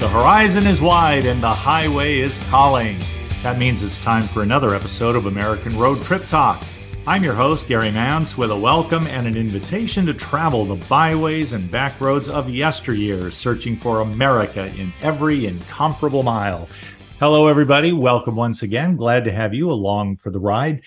The horizon is wide and the highway is calling. That means it's time for another episode of American Road Trip Talk. I'm your host, Gary Mantz, with a welcome and an invitation to travel the byways and back roads of yesteryear, searching for America in every incomparable mile. Hello, everybody. Welcome once again. Glad to have you along for the ride.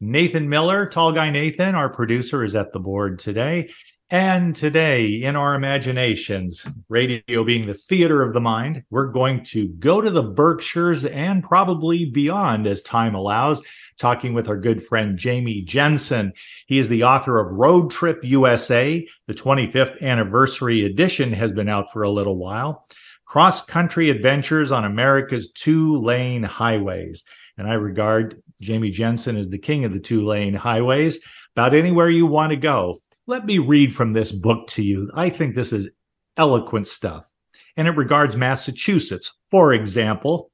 Nathan Miller, Tall Guy Nathan, our producer, is at the board today. And today, in our imaginations, radio being the theater of the mind, we're going to go to the Berkshires and probably beyond as time allows, talking with our good friend Jamie Jensen. He is the author of Road Trip USA. The 25th anniversary edition has been out for a little while. Cross country adventures on America's two lane highways. And I regard Jamie Jensen as the king of the two lane highways. About anywhere you want to go, let me read from this book to you. I think this is eloquent stuff. And it regards Massachusetts. For example,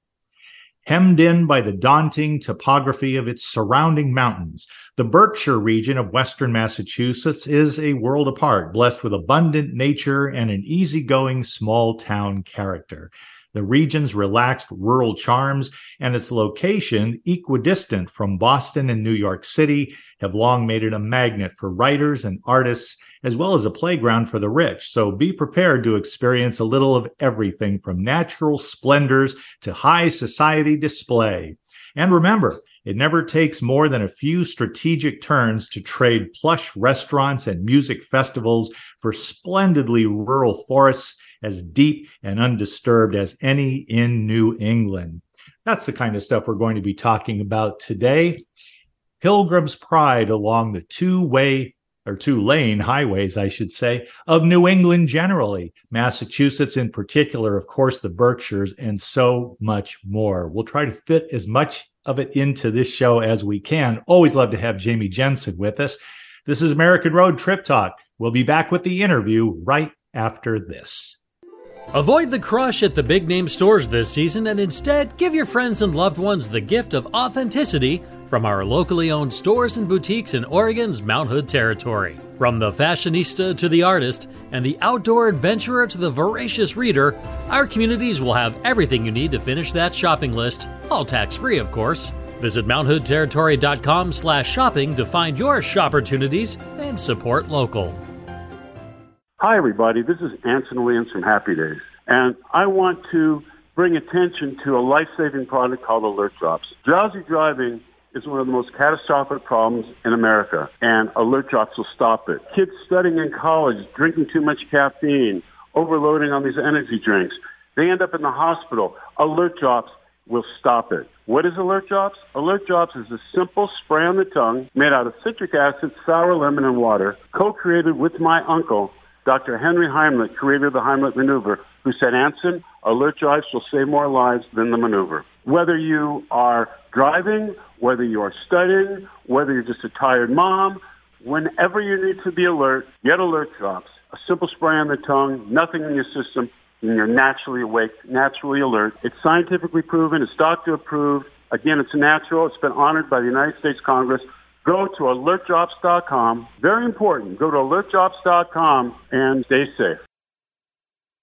hemmed in by the daunting topography of its surrounding mountains. The Berkshire region of western Massachusetts is a world apart, blessed with abundant nature and an easygoing small town character. The region's relaxed rural charms and its location, equidistant from Boston and New York City, have long made it a magnet for writers and artists, as well as a playground for the rich. So be prepared to experience a little of everything from natural splendors to high society display. And remember, it never takes more than a few strategic turns to trade plush restaurants and music festivals for splendidly rural forests as deep and undisturbed as any in New England. That's the kind of stuff we're going to be talking about today. Pilgrim's Pride along the two way or two lane highways, I should say, of New England generally, Massachusetts in particular, of course, the Berkshires, and so much more. We'll try to fit as much of it into this show as we can. Always love to have Jamie Jensen with us. This is American Road Trip Talk. We'll be back with the interview right after this. Avoid the crush at the big name stores this season and instead give your friends and loved ones the gift of authenticity from our locally owned stores and boutiques in Oregon's Mount Hood territory. From the fashionista to the artist, and the outdoor adventurer to the voracious reader, our communities will have everything you need to finish that shopping list, all tax-free, of course. Visit MountHoodTerritory.com slash shopping to find your shop opportunities and support local. Hi, everybody. This is Anson Williams from Happy Days, and I want to bring attention to a life-saving product called Alert Drops. Drowsy driving is one of the most catastrophic problems in America, and Alert Drops will stop it. Kids studying in college, drinking too much caffeine, overloading on these energy drinks, they end up in the hospital. Alert Drops will stop it. What is Alert Drops? Alert Drops is a simple spray on the tongue made out of citric acid, sour lemon, and water, co-created with my uncle Dr. Henry Heimlich, creator of the Heimlich maneuver, who said, Anson, Alert Drops will save more lives than the maneuver. Whether you are driving, whether you are studying, whether you're just a tired mom, whenever you need to be alert, get alert drops. A simple spray on the tongue, nothing in your system, and you're naturally awake, naturally alert. It's scientifically proven, it's doctor approved. Again, it's natural. It's been honored by the United States Congress go to alertdrops.com. Very important. Go to alertdrops.com and stay safe.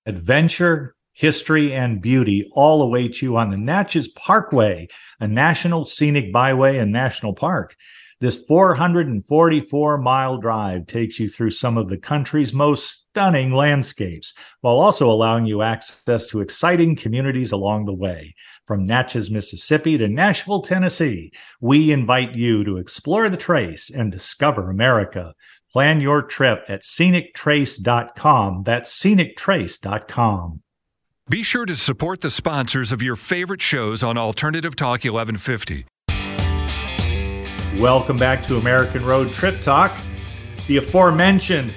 Adventure, history, and beauty all await you on the Natchez Parkway, a national scenic byway and national park. This 444 mile drive takes you through some of the country's most stunning landscapes while also allowing you access to exciting communities along the way. From Natchez, Mississippi to Nashville, Tennessee, we invite you to explore the trace and discover America. Plan your trip at scenictrace.com. That's scenictrace.com. Be sure to support the sponsors of your favorite shows on Alternative Talk 1150. Welcome back to American Road Trip Talk. The aforementioned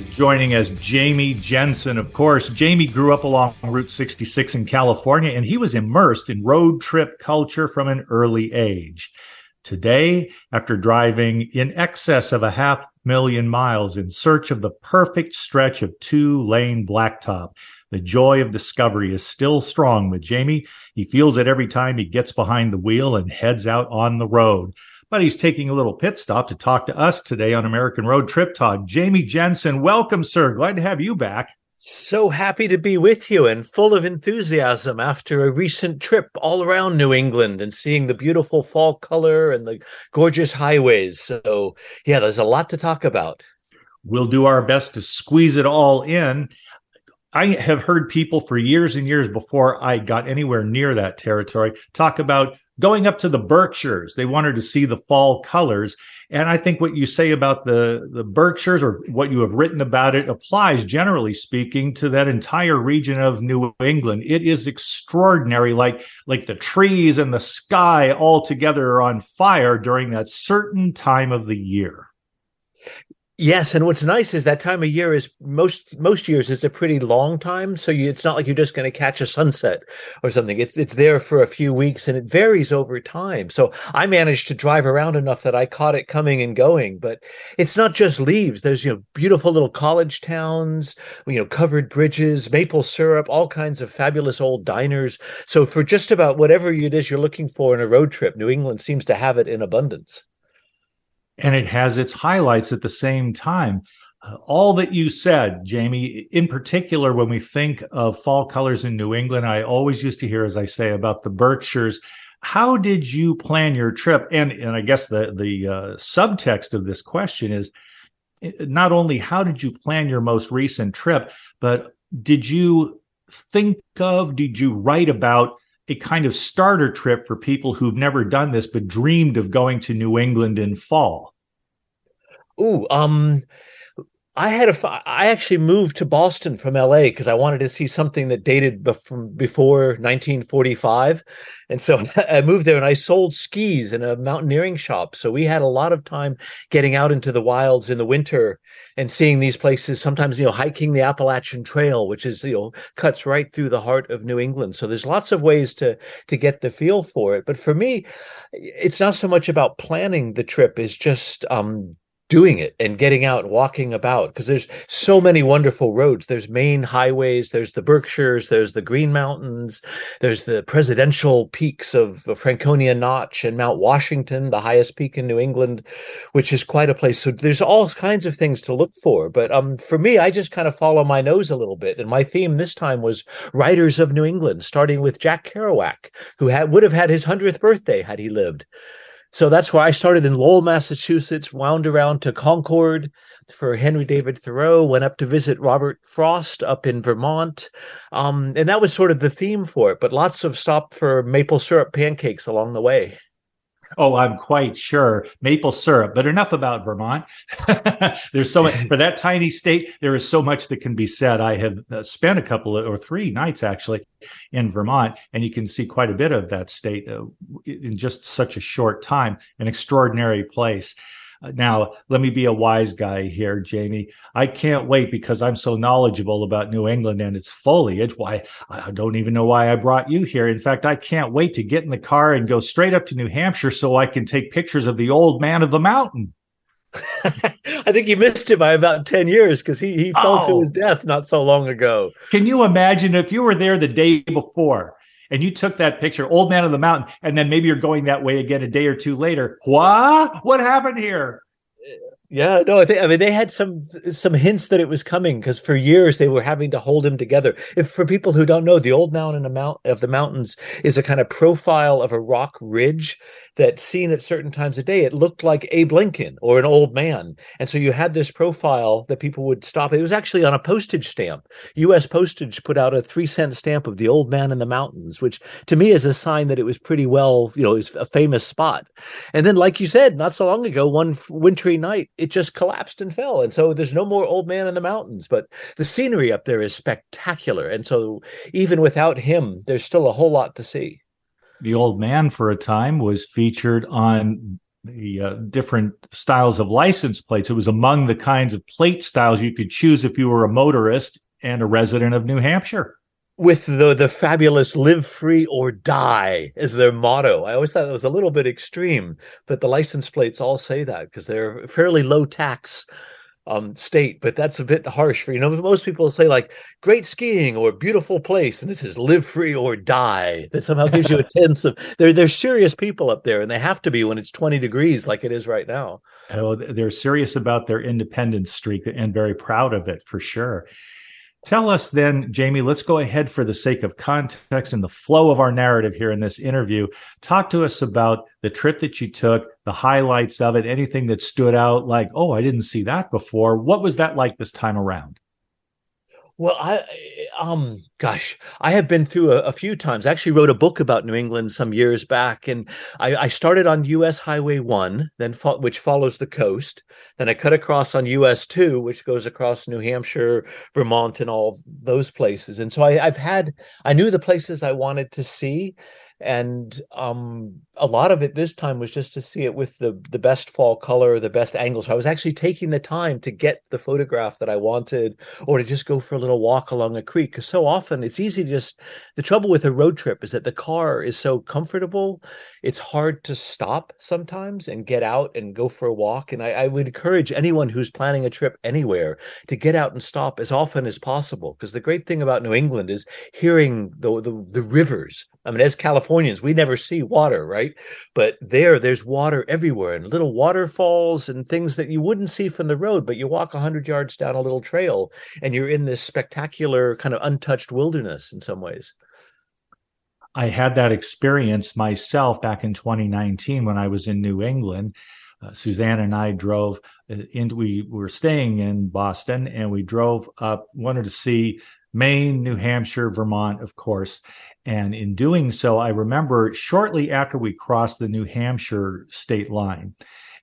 is joining us Jamie Jensen. Of course, Jamie grew up along Route 66 in California and he was immersed in road trip culture from an early age. Today, after driving in excess of a half million miles in search of the perfect stretch of two lane blacktop, the joy of discovery is still strong with Jamie. He feels it every time he gets behind the wheel and heads out on the road but he's taking a little pit stop to talk to us today on American Road Trip Talk. Jamie Jensen, welcome, sir. Glad to have you back. So happy to be with you and full of enthusiasm after a recent trip all around New England and seeing the beautiful fall color and the gorgeous highways. So, yeah, there's a lot to talk about. We'll do our best to squeeze it all in. I have heard people for years and years before I got anywhere near that territory talk about going up to the Berkshires. They wanted to see the fall colors. And I think what you say about the, the Berkshires or what you have written about it applies, generally speaking, to that entire region of New England. It is extraordinary, like, like the trees and the sky all together are on fire during that certain time of the year. Yes, and what's nice is that time of year is most most years is a pretty long time, so you, it's not like you're just going to catch a sunset or something. It's it's there for a few weeks, and it varies over time. So I managed to drive around enough that I caught it coming and going. But it's not just leaves. There's you know beautiful little college towns, you know covered bridges, maple syrup, all kinds of fabulous old diners. So for just about whatever it is you're looking for in a road trip, New England seems to have it in abundance and it has its highlights at the same time. All that you said, Jamie, in particular, when we think of fall colors in New England, I always used to hear, as I say, about the Berkshires. How did you plan your trip? And and I guess the the uh, subtext of this question is not only how did you plan your most recent trip, but did you think of, did you write about a kind of starter trip for people who've never done this but dreamed of going to New England in fall? Ooh, um, I had a. I actually moved to Boston from LA because I wanted to see something that dated from before 1945, and so I moved there and I sold skis in a mountaineering shop. So we had a lot of time getting out into the wilds in the winter and seeing these places. Sometimes you know hiking the Appalachian Trail, which is you know cuts right through the heart of New England. So there's lots of ways to to get the feel for it. But for me, it's not so much about planning the trip; is just um, doing it and getting out and walking about because there's so many wonderful roads. There's main highways there's the berkshires there's the green mountains there's the presidential peaks of, franconia notch and mount washington the highest peak in new england which is quite a place. So there's all kinds of things to look for. But um for me i just kind of follow my nose a little bit. And my theme this time was writers of new england starting with jack kerouac who had would have had his 100th birthday had he lived so that's where I started in Lowell, Massachusetts, wound around to Concord for Henry David Thoreau, went up to visit Robert Frost up in Vermont. Um, and that was sort of the theme for it, but lots of stop for maple syrup pancakes along the way. Oh, I'm quite sure. Maple syrup, but enough about Vermont. There's so much for that tiny state. There is so much that can be said. I have uh, spent a couple of, or three nights actually in Vermont, and you can see quite a bit of that state uh, in just such a short time. An extraordinary place. Now, let me be a wise guy here, Jamie. I can't wait because I'm so knowledgeable about New England and its foliage. Why, I don't even know why I brought you here. In fact, I can't wait to get in the car and go straight up to New Hampshire so I can take pictures of the old man of the mountain. I think you missed him by about 10 years because he, he fell oh. to his death not so long ago. Can you imagine if you were there the day before and you took that picture, old man of the mountain, and then maybe you're going that way again a day or two later. What? What happened here? Yeah, no, I think I mean they had some some hints that it was coming because for years they were having to hold him together. If for people who don't know, the old mountain of, the mountains is a kind of profile of a rock ridge that seen at certain times of day, it looked like Abe Lincoln or an old man. And so you had this profile that people would stop. It was actually on a postage stamp. US postage put out a three cent stamp of the old man in the mountains, which to me is a sign that it was pretty well, you know, was a famous spot. And then, like you said, not so long ago, one wintry night, it just collapsed and fell. And so there's no more old man in the mountains, but the scenery up there is spectacular. And so even without him, there's still a whole lot to see. The old man for a time was featured on the uh, different styles of license plates. It was among the kinds of plate styles you could choose if you were a motorist and a resident of New Hampshire with the the fabulous live free or die as their motto. I always thought it was a little bit extreme, but the license plates all say that because they're a fairly low tax um state, but that's a bit harsh for you know most people say like great skiing or beautiful place, and this is live free or die. That somehow gives you a sense of they're they're serious people up there, and they have to be when it's 20 degrees like it is right now. Oh, they're serious about their independence streak and very proud of it for sure. Tell us then, Jamie, let's go ahead for the sake of context and the flow of our narrative here in this interview. Talk to us about the trip that you took, the highlights of it, anything that stood out like, oh, I didn't see that before. What was that like this time around? Well, I um gosh, I have been through a, a, few times. I actually wrote a book about New England some years back, and I, I started on U.S. Highway One, then fo- which follows the coast. Then I cut across on U.S. Two, which goes across New Hampshire, Vermont, and all those places. And so I, I've had I knew the places I wanted to see, and um, a lot of it this time was just to see it with the the best fall color, the best angles. So I was actually taking the time to get the photograph that I wanted, or to just go for a little walk along a creek. Because so often it's easy to just. The trouble with a road trip is that the car is so comfortable, it's hard to stop sometimes and get out and go for a walk. And I, I would encourage anyone who's planning a trip anywhere to get out and stop as often as possible. Because the great thing about New England is hearing the the, the rivers. I mean, as Californians, we never see water, right? But there, there's water everywhere and little waterfalls and things that you wouldn't see from the road. But you walk 100 yards down a little trail and you're in this spectacular kind of untouched wilderness in some ways. I had that experience myself back in 2019 when I was in New England. Uh, Suzanne and I drove uh, into, we were staying in Boston and we drove up, wanted to see Maine, New Hampshire, Vermont, of course. And in doing so, I remember shortly after we crossed the New Hampshire state line,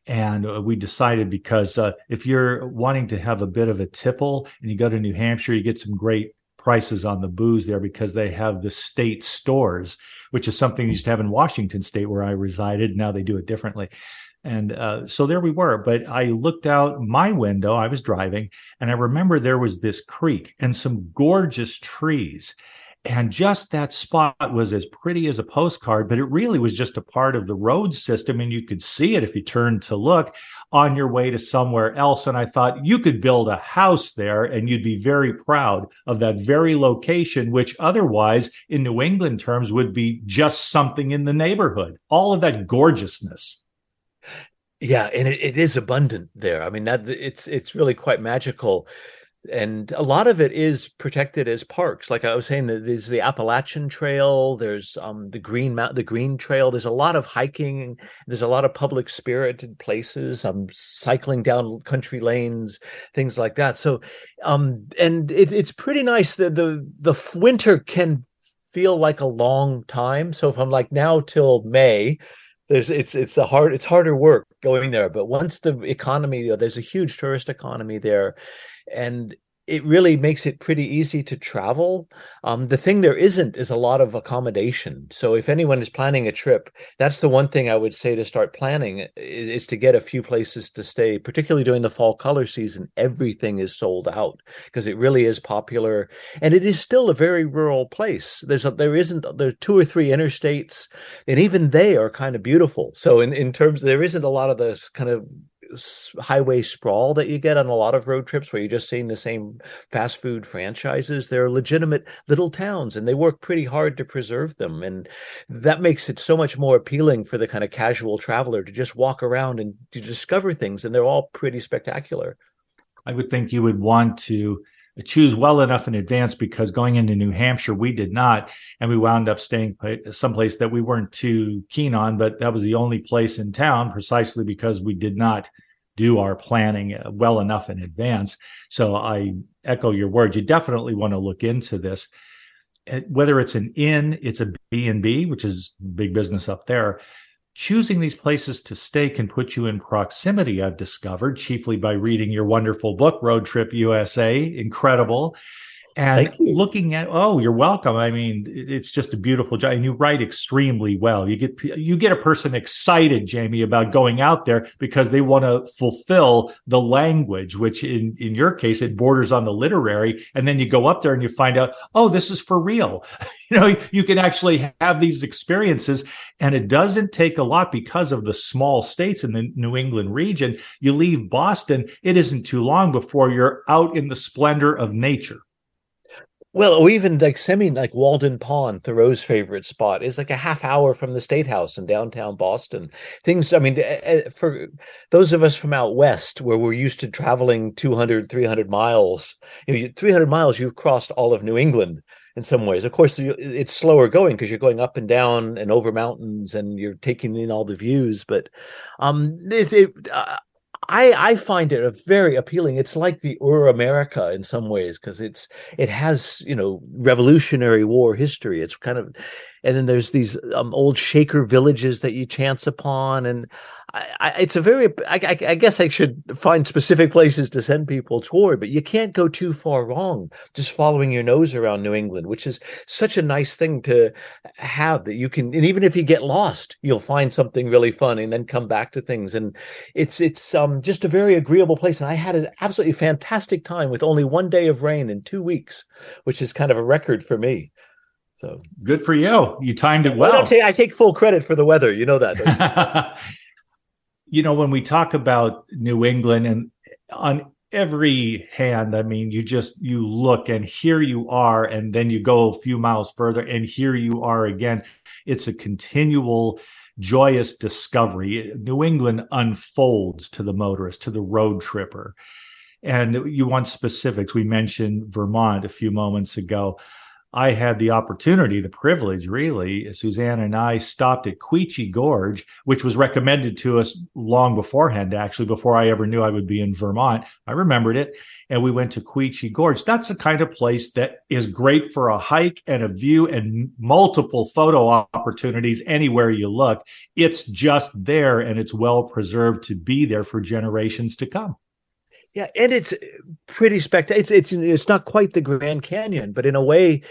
and uh, we decided because uh, if you're wanting to have a bit of a tipple and you go to New Hampshire, you get some great prices on the booze there because they have the state stores, which is something you used to have in Washington state where I resided. Now they do it differently. And uh, so there we were. But I looked out my window, I was driving, and I remember there was this creek and some gorgeous trees. And just that spot was as pretty as a postcard, but it really was just a part of the road system. And you could see it if you turned to look on your way to somewhere else. And I thought you could build a house there and you'd be very proud of that very location, which otherwise, in New England terms, would be just something in the neighborhood. All of that gorgeousness. Yeah, and it, it is abundant there. I mean, that it's it's really quite magical and a lot of it is protected as parks. Like i was saying there's the appalachian trail there's um, the green Mount, the green trail. There's a lot of hiking there's a lot of public spirited places. Um, cycling down country lanes things like that. So um and it, it's pretty nice that the the winter can feel like a long time. So if i'm like now till may there's it's it's a hard it's harder work going there. But once the economy there's a huge tourist economy there and it really makes it pretty easy to travel. Um, the thing there isn't is a lot of accommodation. So if anyone is planning a trip, that's the one thing I would say to start planning is, is, to get a few places to stay, particularly during the fall color season. Everything is sold out because it really is popular, and it is still a very rural place. There's a, there isn't there are two or three interstates, and even they are kind of beautiful. So in in terms there isn't a lot of this kind of highway sprawl that you get on a lot of road trips where you're just seeing the same fast food franchises they're legitimate little towns and they work pretty hard to preserve them and that makes it so much more appealing for the kind of casual traveler to just walk around and to discover things and they're all pretty spectacular. I would think you would want to choose well enough in advance because going into New Hampshire, we did not. And we wound up staying someplace that we weren't too keen on, but that was the only place in town precisely because we did not do our planning uh, well enough in advance. So I echo your words. You definitely want to look into this. Uh, whether it's an inn, it's a B and B, which is big business up there Choosing these places to stay can put you in proximity, I've discovered, chiefly by reading your wonderful book, Road Trip USA. Incredible and looking at oh you're welcome. I mean it's just a beautiful job and you write extremely well. You get you get a person excited jamie about going out there because they want to fulfill the language which in in your case it borders on the literary and then you go up there and you find out oh this is for real. You know you can actually have these experiences and it doesn't take a lot because of the small states in the new england region. You leave boston it isn't too long before you're out in the splendor of nature Well, or even like semi like Walden Pond, Thoreau's favorite spot, is like a half hour from the State House in downtown Boston. Things, I mean, eh, eh, for those of us from out west where we're used to traveling 200, 300 miles, you know, 300 miles, you've crossed all of New England in some ways. Of course, it's slower going because you're going up and down and over mountains and you're taking in all the views. But um, it, it uh, I I find it a very appealing. It's like the Ur America in some ways because it's it has you know Revolutionary War history. It's kind of, and then there's these um, old Shaker villages that you chance upon, and I, I, it's a very I, I, guess I should find specific places to send people toward, but you can't go too far wrong just following your nose around New England, which is such a nice thing to have that you can. And even if you get lost, you'll find something really fun and then come back to things. And it's it's um just a very agreeable place. And I had an absolutely fantastic time with only one day of rain in two weeks, which is kind of a record for me. So good for you. You timed it well. I, take, I take full credit for the weather. You know that. you know, when we talk about New England and on every hand, I mean, you just you look and here you are, and then you go a few miles further, and here you are again. It's a continual joyous discovery. New England unfolds to the motorist, to the road tripper. And you want specifics. We mentioned Vermont a few moments ago. I had the opportunity, the privilege, really. Suzanne and I stopped at Quechee Gorge, which was recommended to us long beforehand, actually, before I ever knew I would be in Vermont. I remembered it. And we went to Quechee Gorge. That's the kind of place that is great for a hike and a view and multiple photo opportunities anywhere you look. It's just there and it's well preserved to be there for generations to come. Yeah, and it's pretty spectacular. It's it's it's not quite the Grand Canyon, but in a way,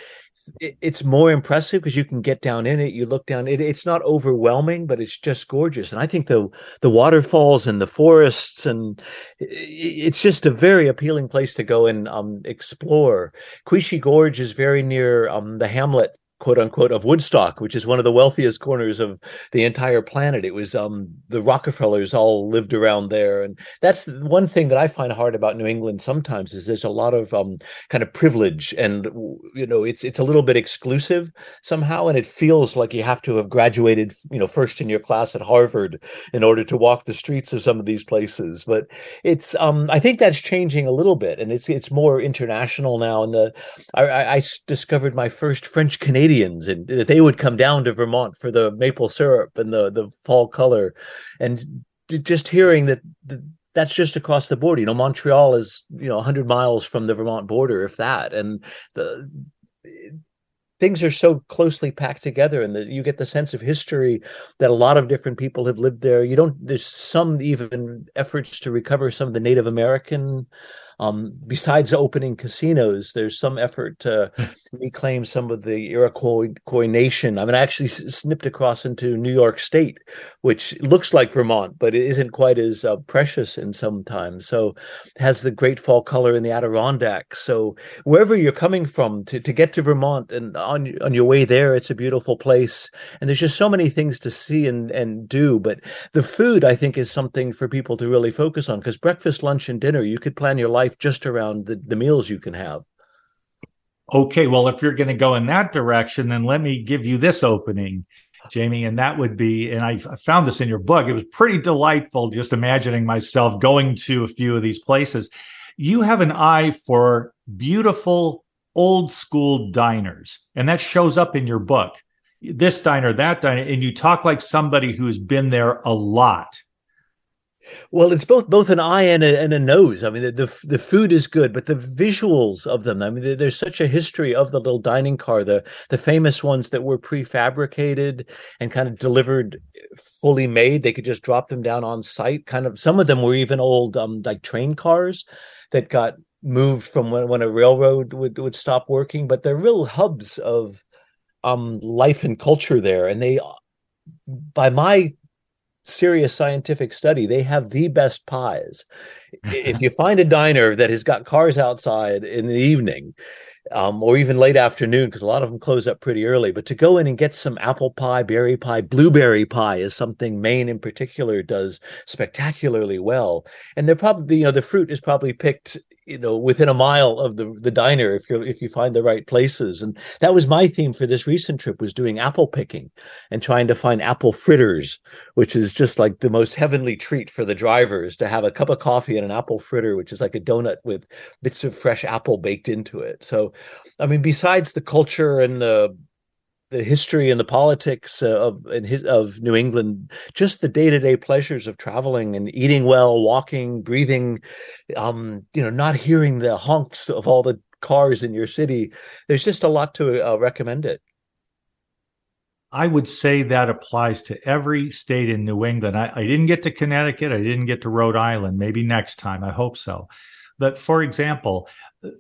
it's more impressive because you can get down in it. You look down. It, it's not overwhelming, but it's just gorgeous. And I think the the waterfalls and the forests and it's just a very appealing place to go and um, explore. Quechee Gorge is very near um, the hamlet quote unquote of Woodstock, which is one of the wealthiest corners of the entire planet. It was um, the Rockefellers all lived around there, and that's one thing that I find hard about New England sometimes is there's a lot of um, kind of privilege, and you know it's it's a little bit exclusive somehow, and it feels like you have to have graduated, you know, first in your class at Harvard in order to walk the streets of some of these places. But it's um, I think that's changing a little bit, and it's it's more international now. And the I, I discovered my first French Canadian Canadians, and that they would come down to Vermont for the maple syrup and the the fall color, and just hearing that the, that's just across the border. You know, Montreal is you know 100 miles from the Vermont border, if that, and the things are so closely packed together and that you get the sense of history that a lot of different people have lived there you don't there's some even efforts to recover some of the native american um, besides opening casinos, there's some effort to reclaim some of the Iroquois Nation. I mean, I actually snipped across into New York State, which looks like Vermont, but it isn't quite as uh, precious in some times. So has the great fall color in the Adirondacks. So wherever you're coming from to, to get to Vermont and on on your way there, it's a beautiful place. And there's just so many things to see and, and do. But the food, I think, is something for people to really focus on because breakfast, lunch, and dinner, you could plan your life life just around the, the meals you can have. Okay, well, if you're going to go in that direction, then let me give you this opening, Jamie. And that would be, and I found this in your book. It was pretty delightful just imagining myself going to a few of these places. You have an eye for beautiful old school diners, and that shows up in your book. This diner, that diner, and you talk like somebody who's been there a lot. Well, it's both both an eye and a, and a nose. I mean, the, the, the food is good, but the visuals of them. I mean, there's such a history of the little dining car. The the famous ones that were prefabricated and kind of delivered fully made. They could just drop them down on site. Kind of some of them were even old, um, like train cars that got moved from when, when a railroad would would stop working. But they're real hubs of um life and culture there, and they by my serious scientific study, they have the best pies. if you find a diner that has got cars outside in the evening, um, or even late afternoon, because a lot of them close up pretty early. But to go in and get some apple pie, berry pie, blueberry pie is something Maine in particular does spectacularly well. And they're probably, you know, the fruit is probably picked you know within a mile of the the diner if you if you find the right places. And that was my theme for this recent trip was doing apple picking and trying to find apple fritters which is just like the most heavenly treat for the drivers to have a cup of coffee and an apple fritter which is like a donut with bits of fresh apple baked into it. So i mean besides the culture and the the history and the politics uh, of his, of New England, just the day to day pleasures of traveling and eating well, walking, breathing, um, you know, not hearing the honks of all the cars in your city. There's just a lot to uh, recommend it. I would say that applies to every state in New England. I, I didn't get to Connecticut. I didn't get to Rhode Island. Maybe next time. I hope so. But for example,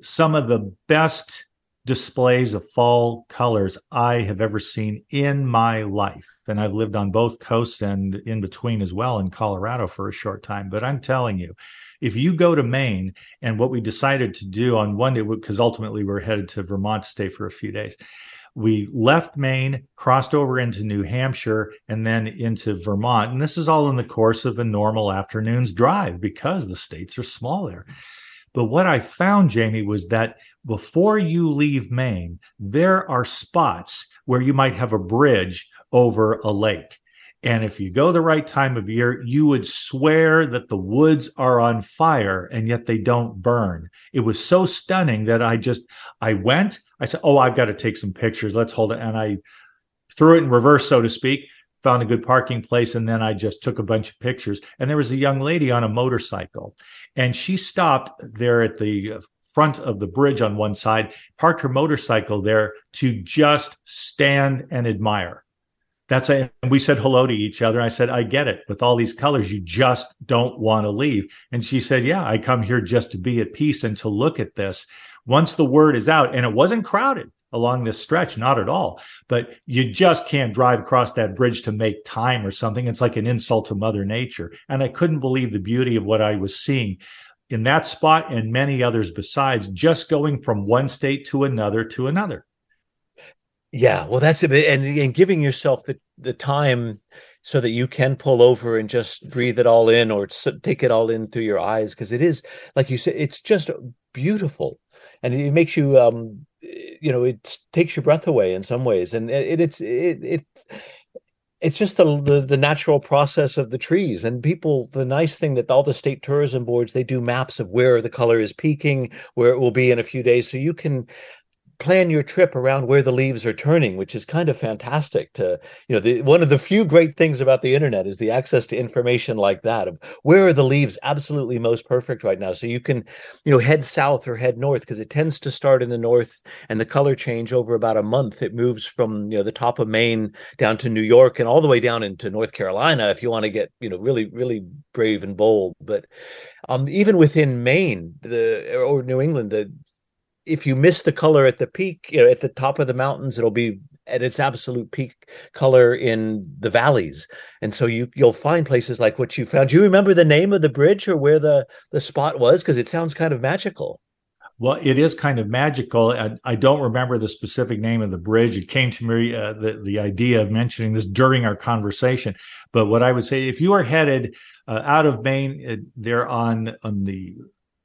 some of the best displays of fall colors I have ever seen in my life. And I've lived on both coasts and in between as well in Colorado for a short time. But I'm telling you, if you go to Maine, and what we decided to do on one day, because ultimately we're headed to Vermont to stay for a few days, we left Maine, crossed over into New Hampshire, and then into Vermont. And this is all in the course of a normal afternoon's drive because the states are small there. But what I found, Jamie, was that before you leave Maine, there are spots where you might have a bridge over a lake. And if you go the right time of year, you would swear that the woods are on fire and yet they don't burn. It was so stunning that I just, I went, I said, Oh, I've got to take some pictures. Let's hold it. And I threw it in reverse, so to speak, found a good parking place. And then I just took a bunch of pictures. And there was a young lady on a motorcycle and she stopped there at the front of the bridge on one side, parked her motorcycle there to just stand and admire. That's a, and we said hello to each other. I said, I get it. With all these colors, you just don't want to leave. And she said, Yeah, I come here just to be at peace and to look at this. Once the word is out, and it wasn't crowded along this stretch, not at all, but you just can't drive across that bridge to make time or something. It's like an insult to Mother Nature. And I couldn't believe the beauty of what I was seeing in that spot and many others besides, just going from one state to another to another. Yeah, well, that's it, and and giving yourself the the time so that you can pull over and just breathe it all in or take it all in through your eyes because it is like you said it's just beautiful and it makes you um you know it takes your breath away in some ways and it, it's it, it it's just the, the, the natural process of the trees. And people the nice thing that all the state tourism boards they do maps of where the color is peaking where it will be in a few days. So you can plan your trip around where the leaves are turning which is kind of fantastic to you know the one of the few great things about the internet is the access to information like that of where are the leaves absolutely most perfect right now. So you can you know head south or head north because it tends to start in the north and the color change over about a month. It moves from you know the top of maine down to new york and all the way down into north carolina if you want to get you know really really brave and bold. But um even within maine the or new england the if you miss the color at the peak, you know, at the top of the mountains, it'll be at its absolute peak color in the valleys. And so you you'll find places like what you found. Do you remember the name of the bridge or where the the spot was? Because it sounds kind of magical. Well, it is kind of magical. I, I, don't remember the specific name of the bridge. It came to me uh, the the idea of mentioning this during our conversation. But what I would say, if you are headed uh, out of Maine, uh, they're on on the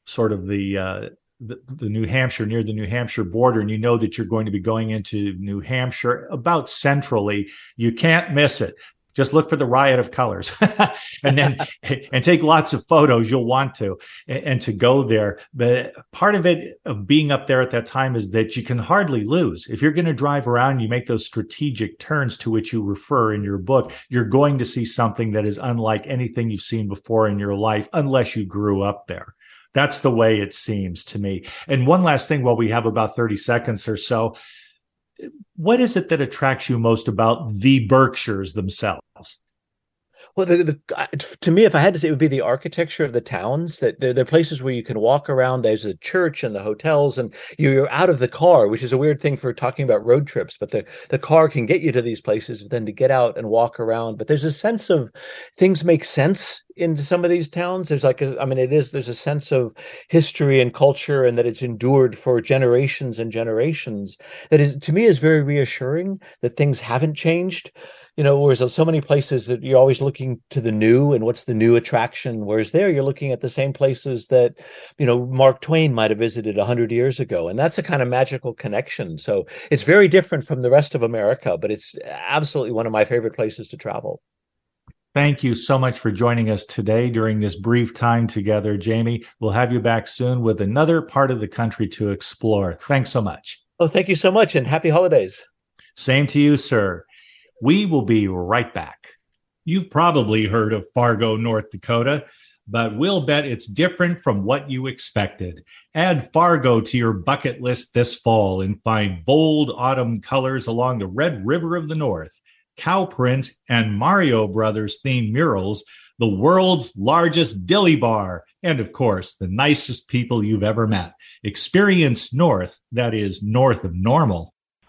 sort of the uh, the, the, New Hampshire near the New Hampshire border, and you know that you're going to be going into New Hampshire about centrally, you can't miss it. Just look for the riot of colors, and then and take lots of photos. You'll want to and, and to go there. But part of it of being up there at that time is that you can hardly lose. If you're going to drive around, you make those strategic turns to which you refer in your book. You're going to see something that is unlike anything you've seen before in your life, unless you grew up there. That's the way it seems to me. And one last thing while we have about 30 seconds or so. What is it that attracts you most about the Berkshires themselves? Well, the, the, to me, if I had to say, it would be the architecture of the towns. That they're, they're, places where you can walk around. There's a church and the hotels, and you're out of the car, which is a weird thing for talking about road trips. But the the car can get you to these places, then to get out and walk around. But there's a sense of things make sense into some of these towns. There's like, a, I mean, it is, there's a sense of history and culture and that it's endured for generations and generations that is, to me, is very reassuring that things haven't changed. You know, whereas so many places that you're always looking to the new and what's the new attraction. Whereas there, you're looking at the same places that, you know, Mark Twain might have visited 100 years ago. And that's a kind of magical connection. So it's very different from the rest of America, but it's absolutely one of my favorite places to travel. Thank you so much for joining us today during this brief time together, Jamie. We'll have you back soon with another part of the country to explore. Thanks so much. Oh, thank you so much and happy holidays. Same to you, sir. We will be right back. You've probably heard of Fargo, North Dakota, but we'll bet it's different from what you expected. Add Fargo to your bucket list this fall and find bold autumn colors along the Red River of the North cow print, and Mario Brothers themed murals, the world's largest dilly bar, and of course, the nicest people you've ever met. Experience North, that is, north of normal.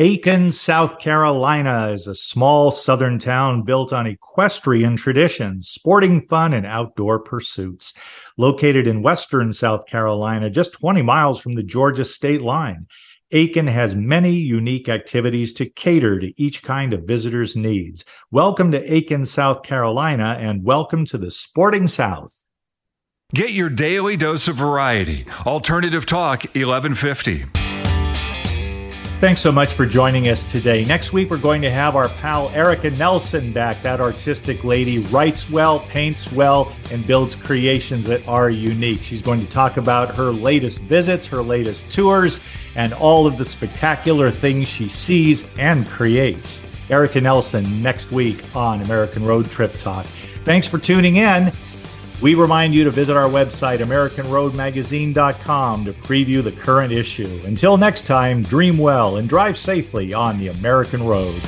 Aiken, South Carolina is a small southern town built on equestrian traditions, sporting fun, and outdoor pursuits. Located in western South Carolina, just 20 miles from the Georgia state line. Aiken has many unique activities to cater to each kind of visitor's needs. Welcome to Aiken, South Carolina, and welcome to the Sporting South. Get your daily dose of variety. Alternative Talk 1150. Thanks so much for joining us today. Next week, we're going to have our pal Erica Nelson back. That artistic lady writes well, paints well, and builds creations that are unique. She's going to talk about her latest visits, her latest tours, and all of the spectacular things she sees and creates. Erica Nelson next week on American Road Trip Talk. Thanks for tuning in. We remind you to visit our website, AmericanRoadMagazine.com, to preview the current issue. Until next time, dream well and drive safely on the American Road.